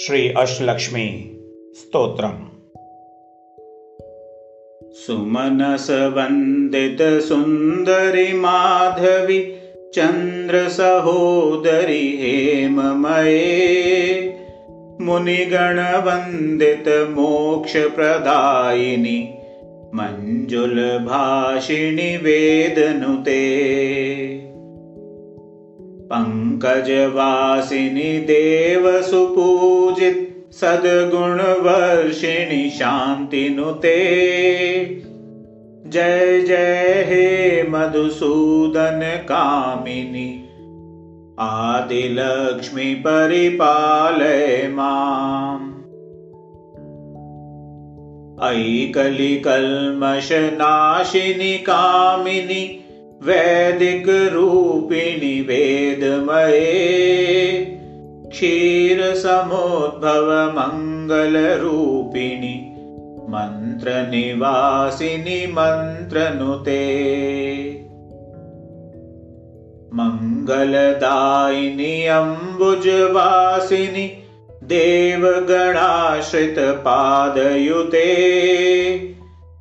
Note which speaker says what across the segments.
Speaker 1: श्री अष्टलक्ष्मी स्तोत्रम् सुमनसवन्दितसुन्दरि माधवि चन्द्रसहोदरि हेममये। मुनिगणवन्दितमोक्षप्रदायिनि मञ्जुलभाषिणि वेदनुते पङ्कजवासिनि देवसुपूजित सद्गुणवर्षिणि शान्तिनुते। जय जय हे मधुसूदन कामिनि आदिलक्ष्मि परिपालय माम्। ऐकलिकल्मषनाशिनि कामिनि वैदिकरूपिणि वेदमये क्षीरसमोद्भवमङ्गलरूपिणि मन्त्रनिवासिनि मन्त्रनुते। मङ्गलदायिनि अम्बुजवासिनि देवगणाश्रितपादयुते।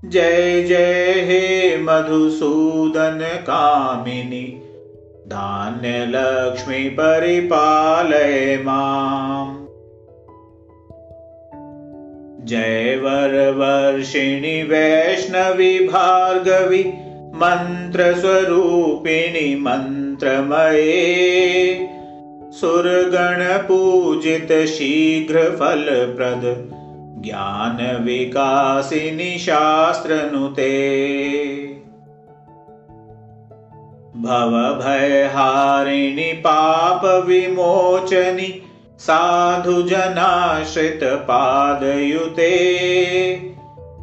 Speaker 1: जय जय हे मधुसूदन कामिनि धान्यलक्ष्मि परिपालय माम्। जय वरवर्षिणि वैष्णवि भार्गवि मन्त्रस्वरूपिणि मन्त्रमये। सुरगणपूजित शीघ्रफलप्रद ज्ञानविकासिनि शास्त्रनुते। भवभयहारिणि पापविमोचनि साधुजनाश्रितपादयुते।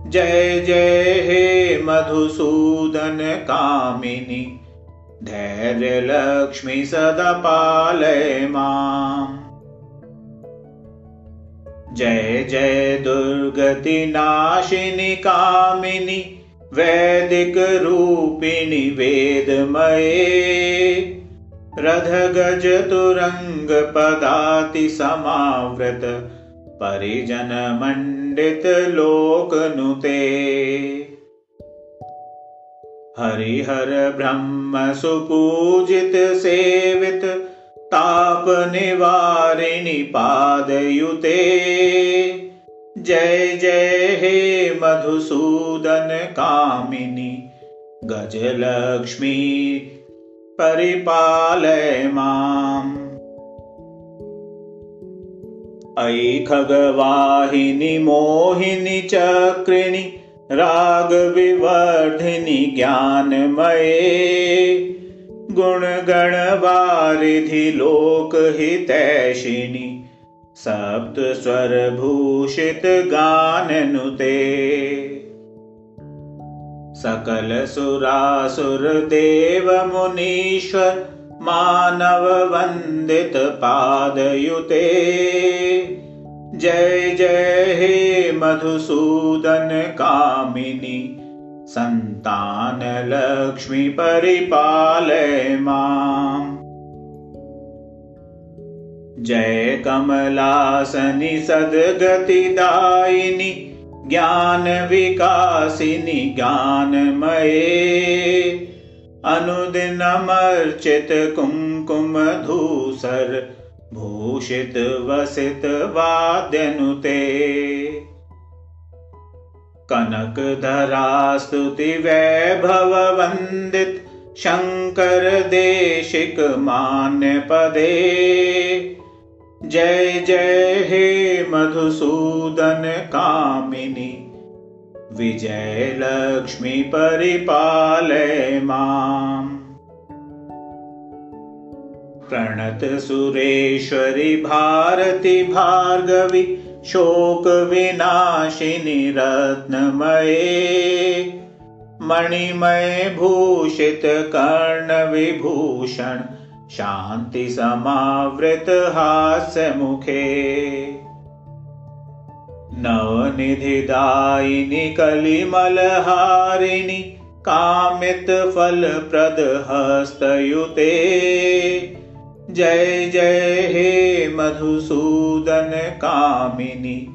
Speaker 1: जय जय हे मधुसूदन कामिनि धैर्यलक्ष्मि सदपालय माम् जय जय दुर्गतिनाशिनि कामिनि वैदिकरूपिणि वेदमये। रथगजतुरङ्गपदातिसमावृत परिजनमण्डितलोकनुते। हरिहर ब्रह्म सुपूजित सेवित तापनिवारिणि पादयुते। जय जय हे मधुसूदन कामिनि गजलक्ष्मी परिपालय माम्। अयि खगवाहिनि मोहिनि चक्रिणि रागविवर्धिनि ज्ञानमये गुणगणवारिधि लोकहितैषिणि सप्तस्वरभूषितगाननुते। सकलसुरासुरदेवमुनीश्वर मानववन्दितपादयुते जय जय हे मधुसूदन कामिनि सन्तानलक्ष्मि परिपालय माम्। जय कमलासनि सद्गतिदायिनि ज्ञानविकासिनि ज्ञानमये। अनुदिनमर्चित कुङ्कुमधूसर भूषित वसित वाद्यनुते कनकधरास्तुति वैभववन्दित शङ्करदेशिक मान्यपदे जय जय हे मधुसूदन कामिनि विजयलक्ष्मि परिपालय माम्। प्रणत सुरेश्वरि भारति भार्गवि शोकविनाशिनि रत्नमये मणिमय भूषित कर्णविभूषण शान्तिसमावृत हास्यमुखे। नवनिधिदायिनि कलिमलहारिणि कामितफलप्रदहस्तयुते जय जय हे मधुसूदन कामिनि।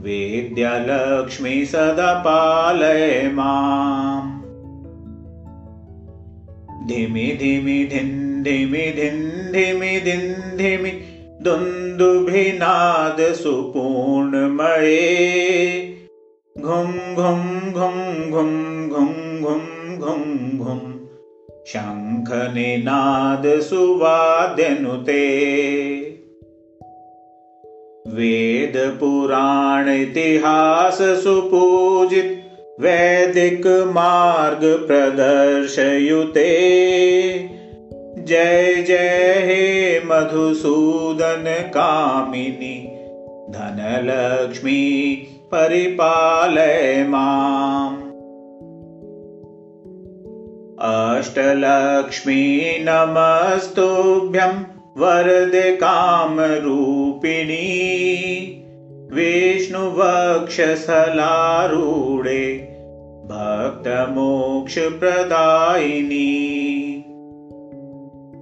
Speaker 1: वेद्यलक्ष्मि सदा पालय माम् धिमि धिमि धिन् धिमि धिन् धिमि धिन् धिमि दुन्दुभिनाद सुपूर्णमये। घुं घुं घुं घुं घुं घुं शङ्खनिनादसुवाद्यनुते। वेदपुराणेतिहाससुपूजित वैदिकमार्गप्रदर्शयुते। जय जय हे मधुसूदन कामिनि धनलक्ष्मी परिपालय माम्। अष्टलक्ष्मी नमस्तुभ्यं वरदे कामरूपिणी। विष्णुवक्षसलारूढे भक्तमोक्षप्रदायिनी।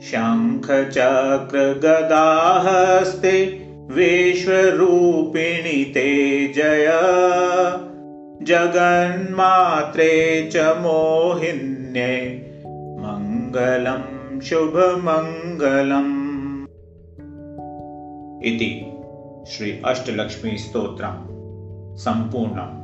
Speaker 1: शङ्खचक्रगदाहस्ते विश्वरूपिणि ते जय जगन्मात्रे च मोहिन्ये। मङ्गलं शुभमङ्गलम्। इति श्री अष्टलक्ष्मीस्तोत्रं सम्पूर्णम्